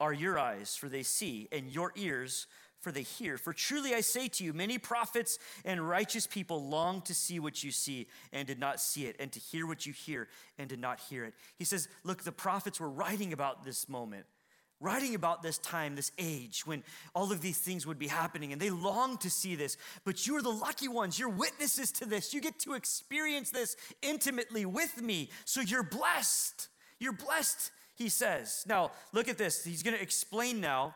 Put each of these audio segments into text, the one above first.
are your eyes, for they see, and your ears, for they hear. For truly I say to you, many prophets and righteous people long to see what you see and did not see it, and to hear what you hear and did not hear it. He says, Look, the prophets were writing about this moment. Writing about this time, this age, when all of these things would be happening, and they long to see this. But you are the lucky ones. You're witnesses to this. You get to experience this intimately with me. So you're blessed. You're blessed he says. Now, look at this. He's going to explain now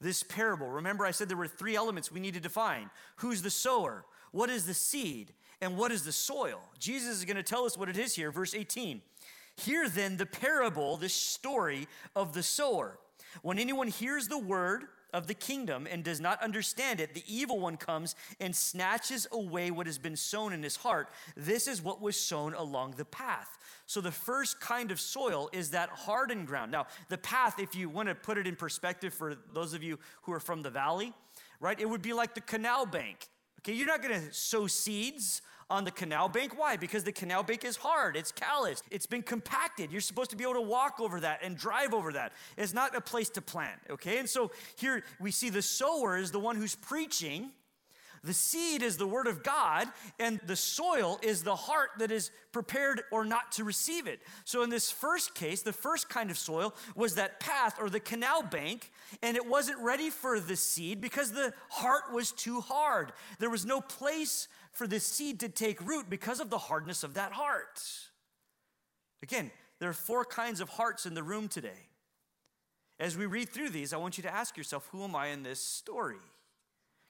this parable. Remember, I said there were three elements we need to define who's the sower, what is the seed, and what is the soil. Jesus is going to tell us what it is here, verse 18. Hear then the parable, this story of the sower. When anyone hears the word, of the kingdom and does not understand it, the evil one comes and snatches away what has been sown in his heart. This is what was sown along the path. So the first kind of soil is that hardened ground. Now, the path, if you want to put it in perspective for those of you who are from the valley, right, it would be like the canal bank. Okay, you're not going to sow seeds on the canal bank. Why? Because the canal bank is hard, it's callous, it's been compacted. You're supposed to be able to walk over that and drive over that. It's not a place to plant, okay? And so here we see the sower is the one who's preaching the seed is the word of God, and the soil is the heart that is prepared or not to receive it. So, in this first case, the first kind of soil was that path or the canal bank, and it wasn't ready for the seed because the heart was too hard. There was no place for the seed to take root because of the hardness of that heart. Again, there are four kinds of hearts in the room today. As we read through these, I want you to ask yourself who am I in this story?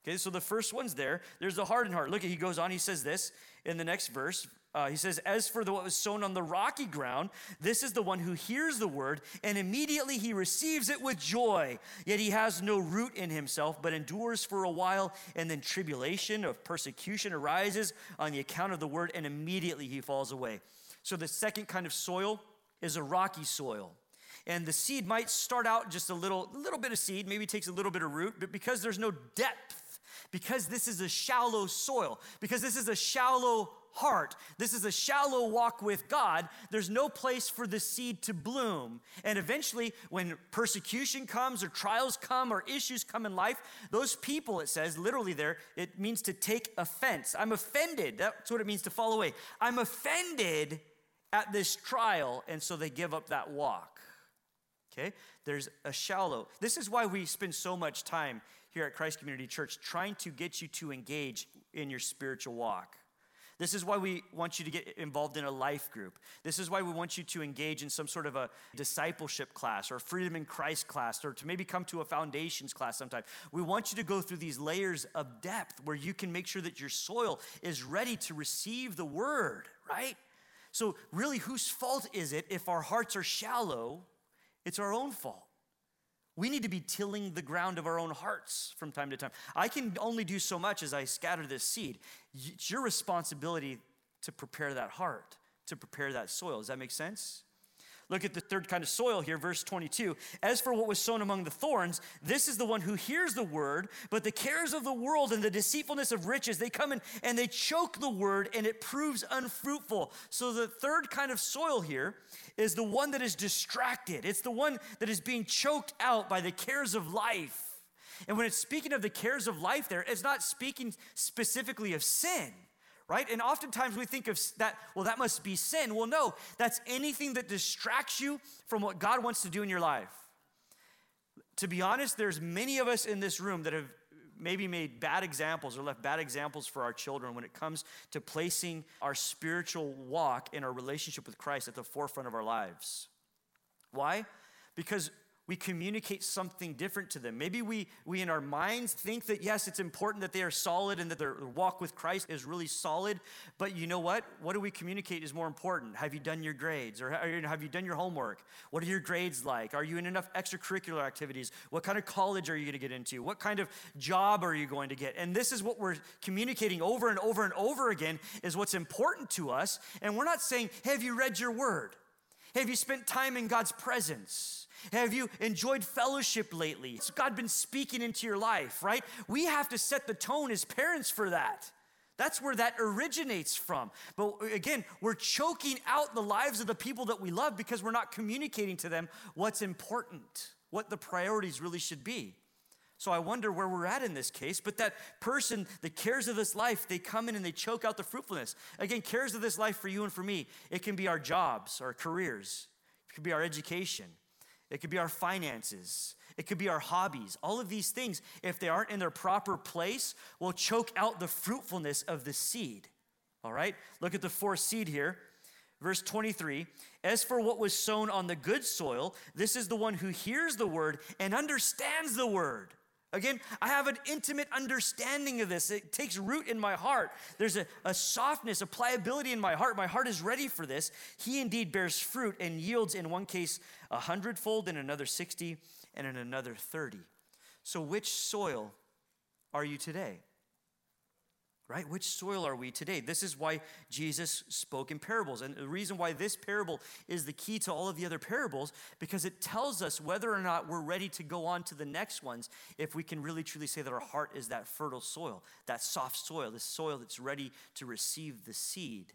Okay, so the first one's there. There's the hardened heart. Look, he goes on, he says this in the next verse. Uh, he says, As for the, what was sown on the rocky ground, this is the one who hears the word, and immediately he receives it with joy. Yet he has no root in himself, but endures for a while, and then tribulation of persecution arises on the account of the word, and immediately he falls away. So the second kind of soil is a rocky soil and the seed might start out just a little, little bit of seed, maybe takes a little bit of root, but because there's no depth because this is a shallow soil, because this is a shallow heart, this is a shallow walk with God, there's no place for the seed to bloom. And eventually, when persecution comes, or trials come, or issues come in life, those people, it says literally there, it means to take offense. I'm offended. That's what it means to fall away. I'm offended at this trial, and so they give up that walk. Okay? There's a shallow. This is why we spend so much time here at Christ Community Church trying to get you to engage in your spiritual walk. This is why we want you to get involved in a life group. This is why we want you to engage in some sort of a discipleship class or freedom in Christ class or to maybe come to a foundations class sometime. We want you to go through these layers of depth where you can make sure that your soil is ready to receive the word, right? So, really, whose fault is it if our hearts are shallow? It's our own fault. We need to be tilling the ground of our own hearts from time to time. I can only do so much as I scatter this seed. It's your responsibility to prepare that heart, to prepare that soil. Does that make sense? Look at the third kind of soil here, verse 22. As for what was sown among the thorns, this is the one who hears the word, but the cares of the world and the deceitfulness of riches, they come in and they choke the word and it proves unfruitful. So the third kind of soil here is the one that is distracted. It's the one that is being choked out by the cares of life. And when it's speaking of the cares of life there, it's not speaking specifically of sin right? And oftentimes we think of that, well, that must be sin. Well, no, that's anything that distracts you from what God wants to do in your life. To be honest, there's many of us in this room that have maybe made bad examples or left bad examples for our children when it comes to placing our spiritual walk in our relationship with Christ at the forefront of our lives. Why? Because we communicate something different to them. Maybe we, we in our minds think that yes, it's important that they are solid and that their walk with Christ is really solid. But you know what? What do we communicate is more important? Have you done your grades or have you done your homework? What are your grades like? Are you in enough extracurricular activities? What kind of college are you going to get into? What kind of job are you going to get? And this is what we're communicating over and over and over again is what's important to us. And we're not saying, hey, have you read your word? Have you spent time in God's presence? Have you enjoyed fellowship lately? Has God been speaking into your life, right? We have to set the tone as parents for that. That's where that originates from. But again, we're choking out the lives of the people that we love because we're not communicating to them what's important, what the priorities really should be. So I wonder where we're at in this case. But that person, the cares of this life, they come in and they choke out the fruitfulness. Again, cares of this life for you and for me, it can be our jobs, our careers, it could be our education, it could be our finances. It could be our hobbies. All of these things, if they aren't in their proper place, will choke out the fruitfulness of the seed. All right? Look at the fourth seed here. Verse 23 As for what was sown on the good soil, this is the one who hears the word and understands the word. Again, I have an intimate understanding of this. It takes root in my heart. There's a, a, softness, a pliability in my heart. My heart is ready for this. He indeed bears fruit and yields, in one case, a hundredfold, in another 60, and in another 30. So, which soil are you today? Right? Which soil are we today? This is why Jesus spoke in parables. And the reason why this parable is the key to all of the other parables, because it tells us whether or not we're ready to go on to the next ones if we can really truly say that our heart is that fertile soil, that soft soil, the soil that's ready to receive the seed.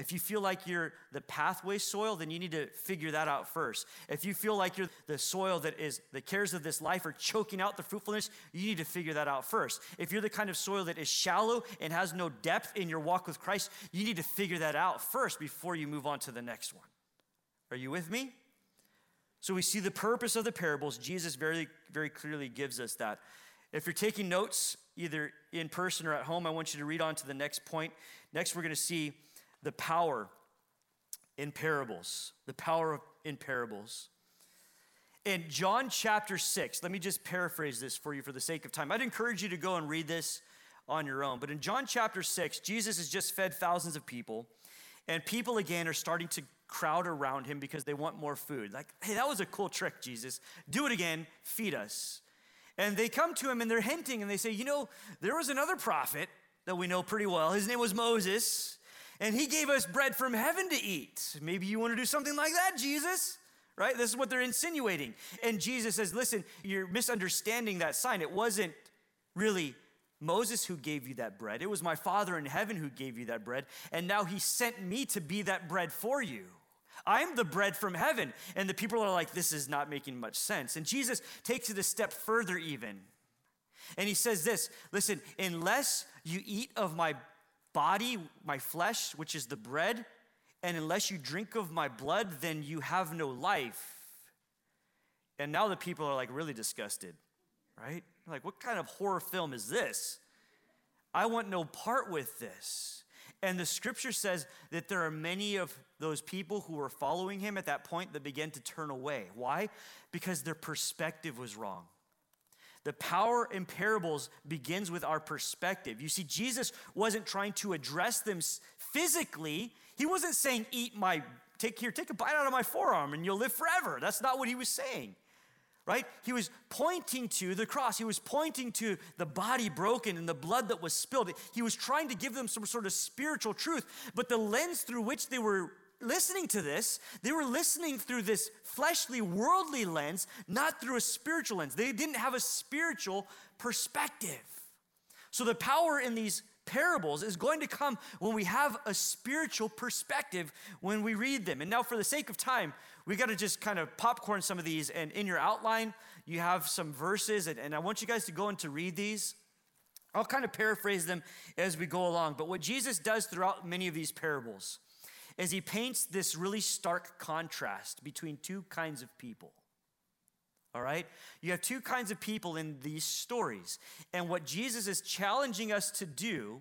If you feel like you're the pathway soil, then you need to figure that out first. If you feel like you're the soil that is the cares of this life are choking out the fruitfulness, you need to figure that out first. If you're the kind of soil that is shallow and has no depth in your walk with Christ, you need to figure that out first before you move on to the next one. Are you with me? So we see the purpose of the parables. Jesus very, very clearly gives us that. If you're taking notes, either in person or at home, I want you to read on to the next point. Next, we're going to see the power in parables. The power in parables. In John chapter 6, let me just paraphrase this for you for the sake of time. I'd encourage you to go and read this on your own. But in John chapter 6, Jesus has just fed thousands of people, and people again are starting to crowd around him because they want more food. Like, hey, that was a cool trick, Jesus. Do it again, feed us. And they come to him and they're hinting and they say, you know, there was another prophet that we know pretty well. His name was Moses and he gave us bread from heaven to eat. Maybe you want to do something like that, Jesus? Right? This is what they're insinuating. And Jesus says, Listen, you're misunderstanding that sign. It wasn't really Moses who gave you that bread, it was my Father in heaven who gave you that bread. And now he sent me to be that bread for you. I'm the bread from heaven. And the people are like, This is not making much sense. And Jesus takes it a step further, even. And he says this listen, unless you eat of my body, my flesh, which is the bread, and unless you drink of my blood, then you have no life. And now the people are like really disgusted, right? Like, what kind of horror film is this? I want no part with this. And the scripture says that there are many of those people who were following him at that point that began to turn away. Why? Because their perspective was wrong. The power in parables begins with our perspective. You see, Jesus wasn't trying to address them physically. He wasn't saying, Eat my, take here, take a bite out of my forearm and you'll live forever. That's not what he was saying, right? He was pointing to the cross. He was pointing to the body broken and the blood that was spilled. He was trying to give them some sort of spiritual truth, but the lens through which they were listening to this, they were listening through this fleshly, worldly lens, not through a spiritual lens. They didn't have a spiritual perspective. So the power in these parables is going to come when we have a spiritual perspective when we read them. And now, for the sake of time, we got to just kind of popcorn some of these. And in your outline, you have some verses, and, and I want you guys to go and to read these. I'll kind of paraphrase them as we go along. But what Jesus does throughout many of these parables, as he paints this really stark contrast between two kinds of people. All right? You have two kinds of people in these stories. And what Jesus is challenging us to do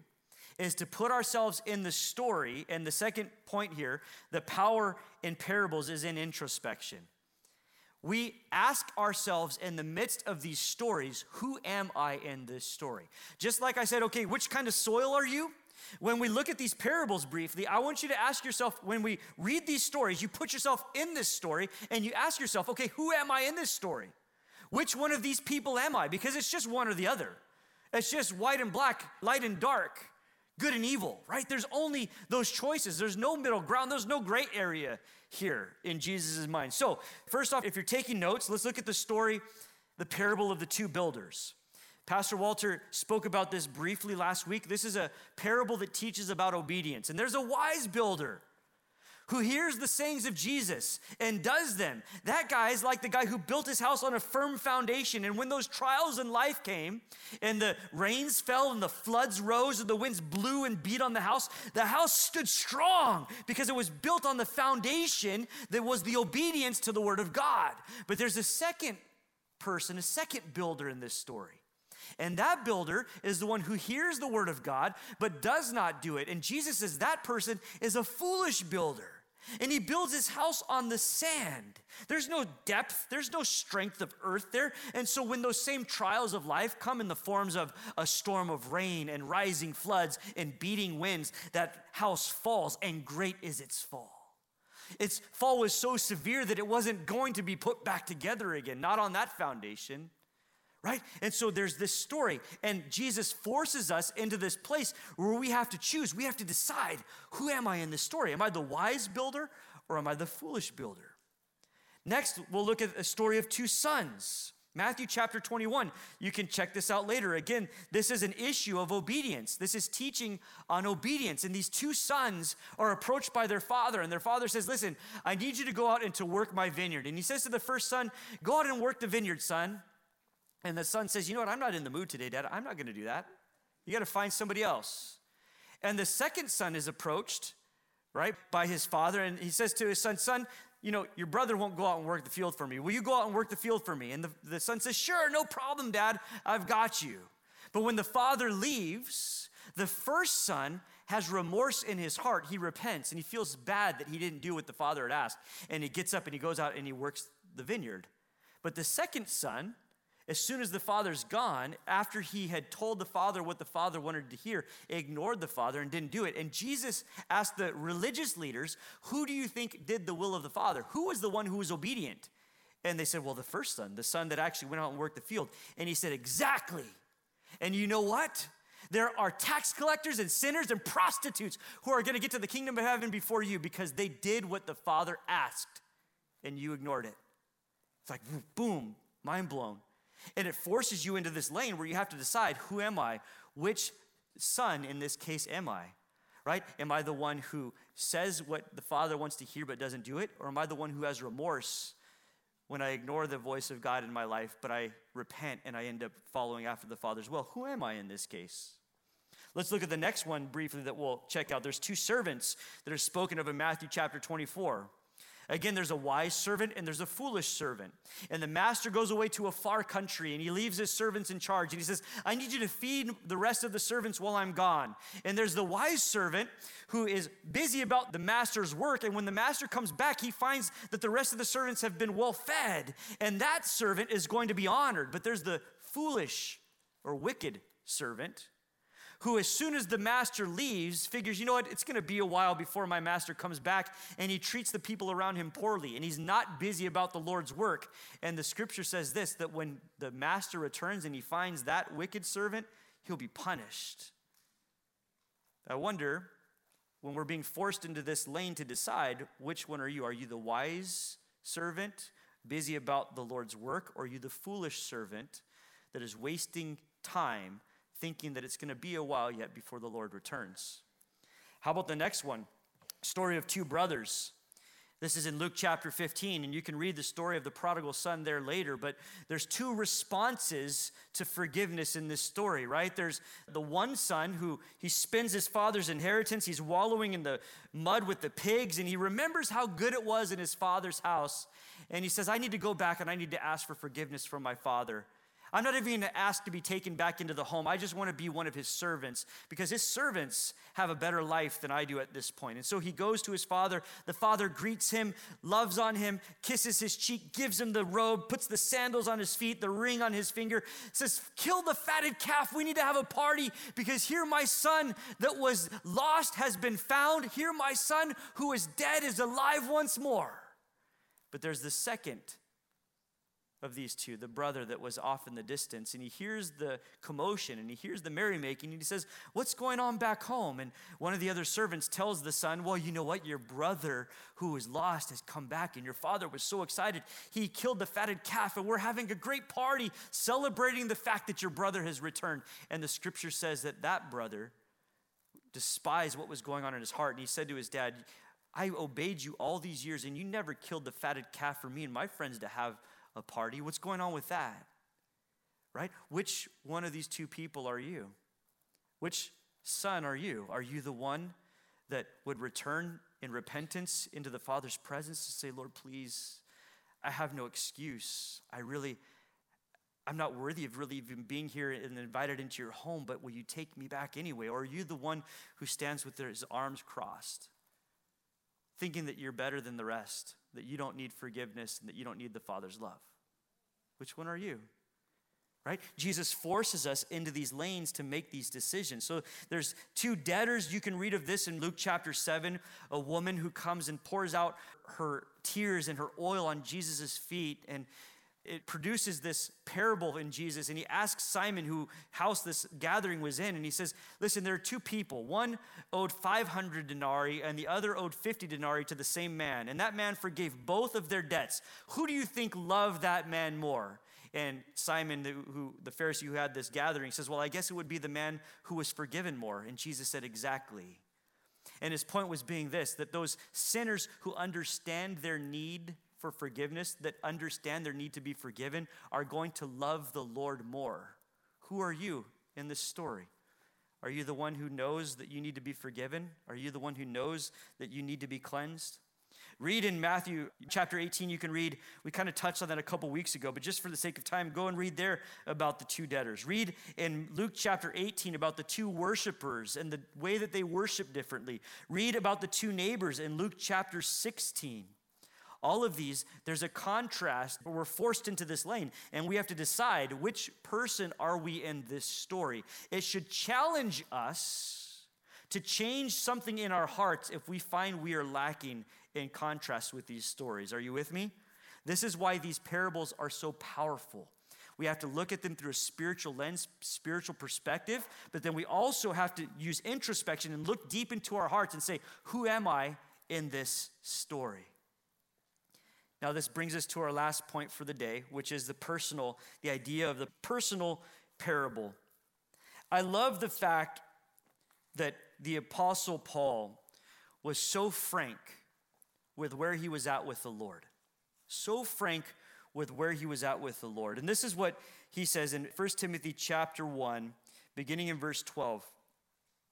is to put ourselves in the story. And the second point here, the power in parables is in introspection. we ask ourselves in the midst of these stories, who am I in this story? Just like I said, okay, which kind of soil are you? When we look at these parables briefly, I want you to ask yourself when we read these stories, you put yourself in this story and you ask yourself, okay, who am I in this story? Which one of these people am I? Because it's just one or the other. It's just white and black, light and dark, good and evil, right? There's only those choices. There's no middle ground, there's no gray area here in Jesus' mind. So, first off, if you're taking notes, let's look at the story, the parable of the two builders. Pastor Walter spoke about this briefly last week. This is a parable that teaches about obedience. And there's a wise builder who hears the sayings of Jesus and does them. That guy is like the guy who built his house on a firm foundation. And when those trials in life came and the rains fell and the floods rose and the winds blew and beat on the house, the house stood strong because it was built on the foundation that was the obedience to the word of God. But there's a second person, a second builder in this story. And that builder is the one who hears the word of God but does not do it. And Jesus says that person is a foolish builder. And he builds his house on the sand. There's no depth, there's no strength of earth there. And so, when those same trials of life come in the forms of a storm of rain and rising floods and beating winds, that house falls, and great is its fall. Its fall was so severe that it wasn't going to be put back together again, not on that foundation right? And so there's this story, and Jesus forces us into this place where we have to choose. We have to decide who am I in this story? Am I the wise builder or am I the foolish builder? Next, we'll look at a story of two sons. Matthew chapter 21. You can check this out later. Again, this is an issue of obedience. This is teaching on obedience. And these two sons are approached by their father, and their father says, Listen, I need you to go out and to work my vineyard. And he says to the first son, Go out and work the vineyard, son. And the son says, You know what? I'm not in the mood today, Dad. I'm not going to do that. You got to find somebody else. And the second son is approached, right, by his father. And he says to his son, Son, you know, your brother won't go out and work the field for me. Will you go out and work the field for me? And the, the son says, Sure, no problem, Dad. I've got you. But when the father leaves, the first son has remorse in his heart. He repents and he feels bad that he didn't do what the father had asked. And he gets up and he goes out and he works the vineyard. But the second son, as soon as the father's gone, after he had told the father what the father wanted to hear, ignored the father and didn't do it. And Jesus asked the religious leaders, Who do you think did the will of the father? Who was the one who was obedient? And they said, Well, the first son, the son that actually went out and worked the field. And he said, Exactly. And you know what? There are tax collectors and sinners and prostitutes who are going to get to the kingdom of heaven before you because they did what the father asked and you ignored it. It's like, boom, mind blown. And it forces you into this lane where you have to decide who am I? Which son in this case am I? Right? Am I the one who says what the Father wants to hear but doesn't do it? Or am I the one who has remorse when I ignore the voice of God in my life, but I repent and I end up following after the Father's will? Who am I in this case? Let's look at the next one briefly that we'll check out. There's two servants that are spoken of in Matthew chapter 24. Again, there's a wise servant and there's a foolish servant. And the master goes away to a far country and he leaves his servants in charge. And he says, I need you to feed the rest of the servants while I'm gone. And there's the wise servant who is busy about the master's work. And when the master comes back, he finds that the rest of the servants have been well fed. And that servant is going to be honored. But there's the foolish or wicked servant who, as soon as the master leaves, figures, you know what, it's going to be a while before my master comes back, and he treats the people around him poorly, and he's not busy about the Lord's work. And the scripture says this that when the master returns and he finds that wicked servant, he'll be punished. I wonder when we're being forced into this lane to decide which one are you? Are you the wise servant, busy about the Lord's work, or are you the foolish servant that is wasting time thinking that it's going to be a while yet before the Lord returns. How about the next one? Story of two brothers. This is in Luke chapter 15, and you can read the story of the prodigal son there later. But there's two responses to forgiveness in this story, right? There's the one son who he spends his father's inheritance. He's wallowing in the mud with the pigs, and he remembers how good it was in his father's house. And he says, I need to go back and I need to ask for forgiveness from my father. I'm not even going to ask to be taken back into the home. I just want to be one of his servants because his servants have a better life than I do at this point. And so he goes to his father. The father greets him, loves on him, kisses his cheek, gives him the robe, puts the sandals on his feet, the ring on his finger, says, Kill the fatted calf. We need to have a party because here my son that was lost has been found. Here my son who is dead is alive once more. But there's the second of these two, the brother that was off in the distance, and he hears the commotion and he hears the merrymaking, and he says, What's going on back home? And one of the other servants tells the son, Well, you know what? Your brother who was lost has come back, and your father was so excited. He killed the fatted calf, and we're having a great party celebrating the fact that your brother has returned. And the scripture says that that brother despised what was going on in his heart, and he said to his dad, I obeyed you all these years, and you never killed the fatted calf for me and my friends to have a party. What's going on with that? Right? Which one of these two people are you? Which son are you? Are you the one that would return in repentance into the Father's presence to say, Lord, please, I have no excuse. I really, I'm not worthy of really even being here and invited into your home, but will you take me back anyway? Or are you the one who stands with his arms crossed, thinking that you're better than the rest, that you don't need forgiveness, and that you don't need the Father's love? Which one are you? Right? Jesus forces us into these lanes to make these decisions. So there's two debtors. You can read of this in Luke chapter 7, a woman who comes and pours out her tears and her oil on Jesus' feet and it produces this parable in Jesus, and he asks Simon, who house this gathering was in, and he says, Listen, there are two people. One owed 500 denarii, and the other owed 50 denarii to the same man. And that man forgave both of their debts. Who do you think loved that man more? And Simon, who the Pharisee who had this gathering, says, Well, I guess it would be the man who was forgiven more. And Jesus said, Exactly. And his point was being this that those sinners who understand their need for forgiveness, that understand their need to be forgiven, are going to love the Lord more. Who are you in this story? Are you the one who knows that you need to be forgiven? Are you the one who knows that you need to be cleansed? Read in Matthew chapter 18, you can read, we kind of touched on that a couple weeks ago, but just for the sake of time, go and read there about the two debtors. Read in Luke chapter 18 about the two worshipers and the way that they worship differently. Read about the two neighbors in Luke chapter 16. All of these, there's a contrast, but we're forced into this lane, and we have to decide which person are we in this story. It should challenge us to change something in our hearts if we find we are lacking in contrast with these stories. Are you with me? This is why these parables are so powerful. We have to look at them through a spiritual lens, spiritual perspective, but then we also have to use introspection and look deep into our hearts and say, Who am I in this story? Now, this brings us to our last point for the day, which is the personal, the idea of the personal parable. I love the fact that the Apostle Paul was so frank with where he was at with the Lord. So frank with where he was at with the Lord. And this is what he says in 1 Timothy chapter 1, beginning in verse 12.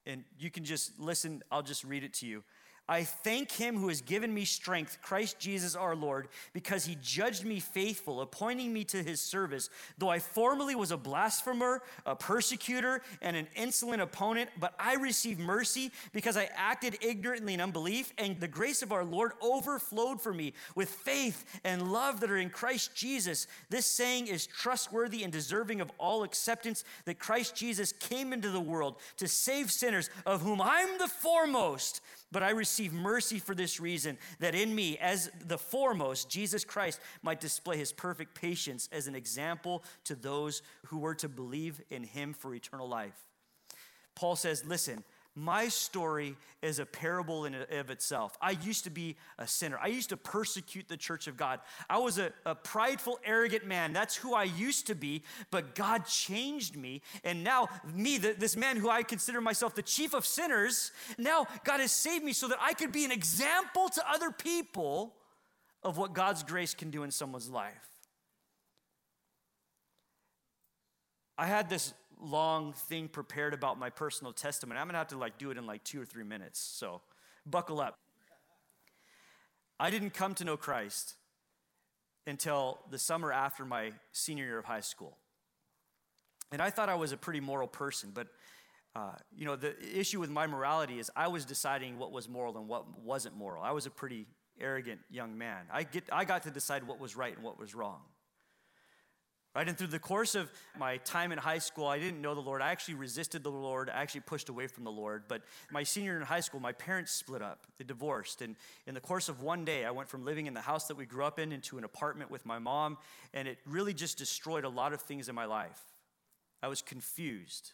And you can just listen, I'll just read it to you. I thank him who has given me strength, Christ Jesus our Lord, because he judged me faithful, appointing me to his service. Though I formerly was a blasphemer, a persecutor, and an insolent opponent, but I received mercy because I acted ignorantly in unbelief, and the grace of our Lord overflowed for me with faith and love that are in Christ Jesus. This saying is trustworthy and deserving of all acceptance that Christ Jesus came into the world to save sinners, of whom I'm the foremost. But I receive mercy for this reason, that in me, as the foremost, Jesus Christ might display his perfect patience as an example to those who were to believe in him for eternal life. Paul says, Listen, my story is a parable in of itself. I used to be a sinner. I used to persecute the church of God. I was a, a, prideful, arrogant man. That's who I used to be, but God changed me. And now, me, the, this man who I consider myself the chief of sinners, now God has saved me so that I could be an example to other people of what God's grace can do in someone's life. I had this long thing prepared about my personal testimony. I'm gonna have to like do it in like two or three minutes. So buckle up. I didn't come to know Christ until the summer after my senior year of high school. And I thought I was a pretty moral person, but uh, you know, the issue with my morality is I was deciding what was moral and what wasn't moral. I was a pretty arrogant young man. I, get, I got to decide what was right and what was wrong. Right? And through the course of my time in high school, I didn't know the Lord. I actually resisted the Lord. I actually pushed away from the Lord. But my senior year in high school, my parents split up. They divorced. And in the course of one day, I went from living in the house that we grew up in into an apartment with my mom. And it really just destroyed a lot of things in my life. I was confused.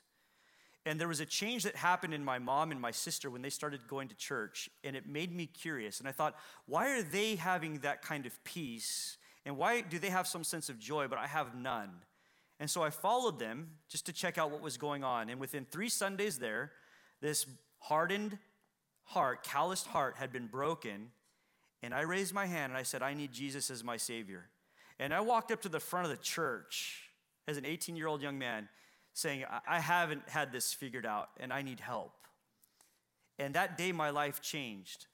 And there was a change that happened in my mom and my sister when they started going to church, and it made me curious. And I thought, why are they having that kind of peace? And why do they have some sense of joy, but I have none? And so I followed them just to check out what was going on. And within three Sundays there, this hardened heart, calloused heart, had been broken. And I raised my hand and I said, I need Jesus as my Savior. And I walked up to the front of the church as an 18 year old young man saying, I haven't had this figured out and I need help. And that day, my life changed.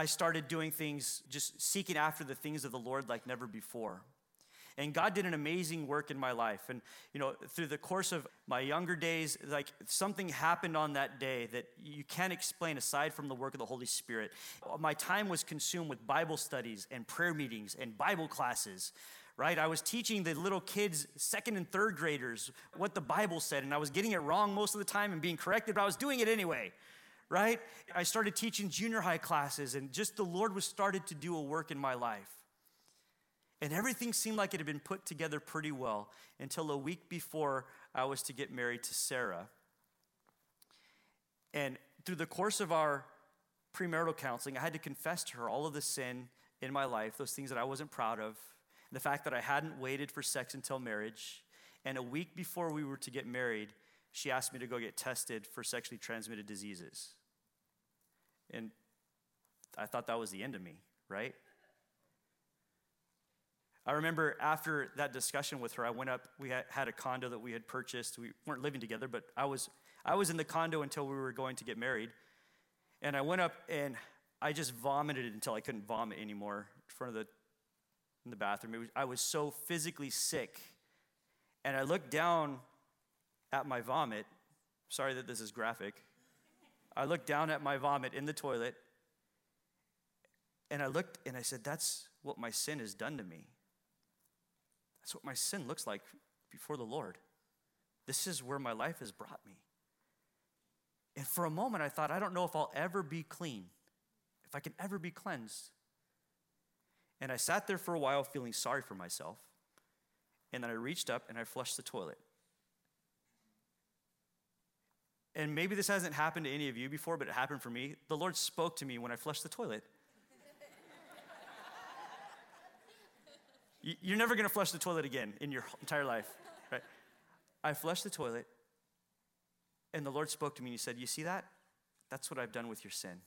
I started doing things, just seeking after the things of the Lord like never before. And God did an amazing work in my life. And, you know, through the course of my younger days, like something happened on that day that you can't explain aside from the work of the Holy Spirit. My time was consumed with Bible studies and prayer meetings and Bible classes right? I was teaching the little kids, second and third graders, what the Bible said, and I was getting it wrong most of the time and being corrected, but I was doing it anyway, right? I started teaching junior high classes, and just the Lord was started to do a work in my life. And everything seemed like it had been put together pretty well until a week before I was to get married to Sarah. And through the course of our premarital counseling, I had to confess to her all of the sin in my life, those things that I wasn't proud of, the fact that I hadn't waited for sex until marriage. And a week before we were to get married, she asked me to go get tested for sexually transmitted diseases. And I thought that was the end of me, right? I remember after that discussion with her, I went up, we had, a condo that we had purchased. We weren't living together, but I was, I was in the condo until we were going to get married. And I went up and I just vomited until I couldn't vomit anymore in front of the in the bathroom. Was, I was so physically sick. And I looked down at my vomit. Sorry that this is graphic. I looked down at my vomit in the toilet. And I looked and I said, That's what my sin has done to me. That's what my sin looks like before the Lord. This is where my life has brought me. And for a moment, I thought, I don't know if I'll ever be clean, if I can ever be cleansed. And I sat there for a while feeling sorry for myself. And then I reached up and I flushed the toilet. And maybe this hasn't happened to any of you before, but it happened for me. The Lord spoke to me when I flushed the toilet. You're never going to flush the toilet again in your entire life, right? I flushed the toilet, and the Lord spoke to me and He said, You see that? That's what I've done with your sin.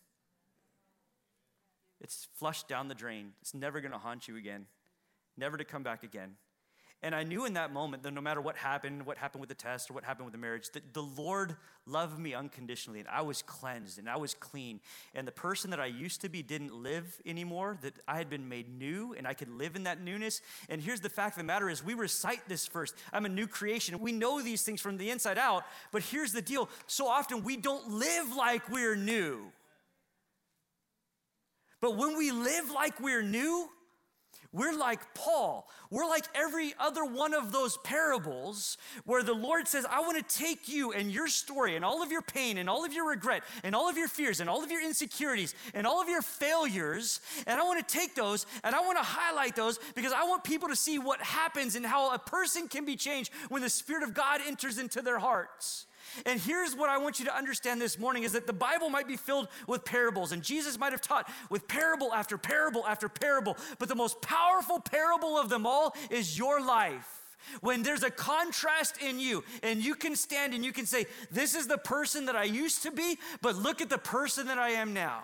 It's flushed down the drain. It's never going to haunt you again, never to come back again. And I knew in that moment that no matter what happened, what happened with the test or what happened with the marriage, that the Lord loved me unconditionally and I was cleansed and I was clean. And the person that I used to be didn't live anymore, that I had been made new and I could live in that newness. And here's the fact of the matter is we recite this first. I'm a new creation. We know these things from the inside out, but here's the deal. So often we don't live like we're new. But when we live like we're new, we're like Paul. We're like every other one of those parables where the Lord says, I want to take you and your story and all of your pain and all of your regret and all of your fears and all of your insecurities and all of your failures. And I want to take those and I want to highlight those because I want people to see what happens and how a person can be changed when the Spirit of God enters into their hearts. And here's what I want you to understand this morning is that the Bible might be filled with parables, and Jesus might have taught with parable after parable after parable, but the most powerful parable of them all is your life. When there's a contrast in you, and you can stand and you can say, This is the person that I used to be, but look at the person that I am now.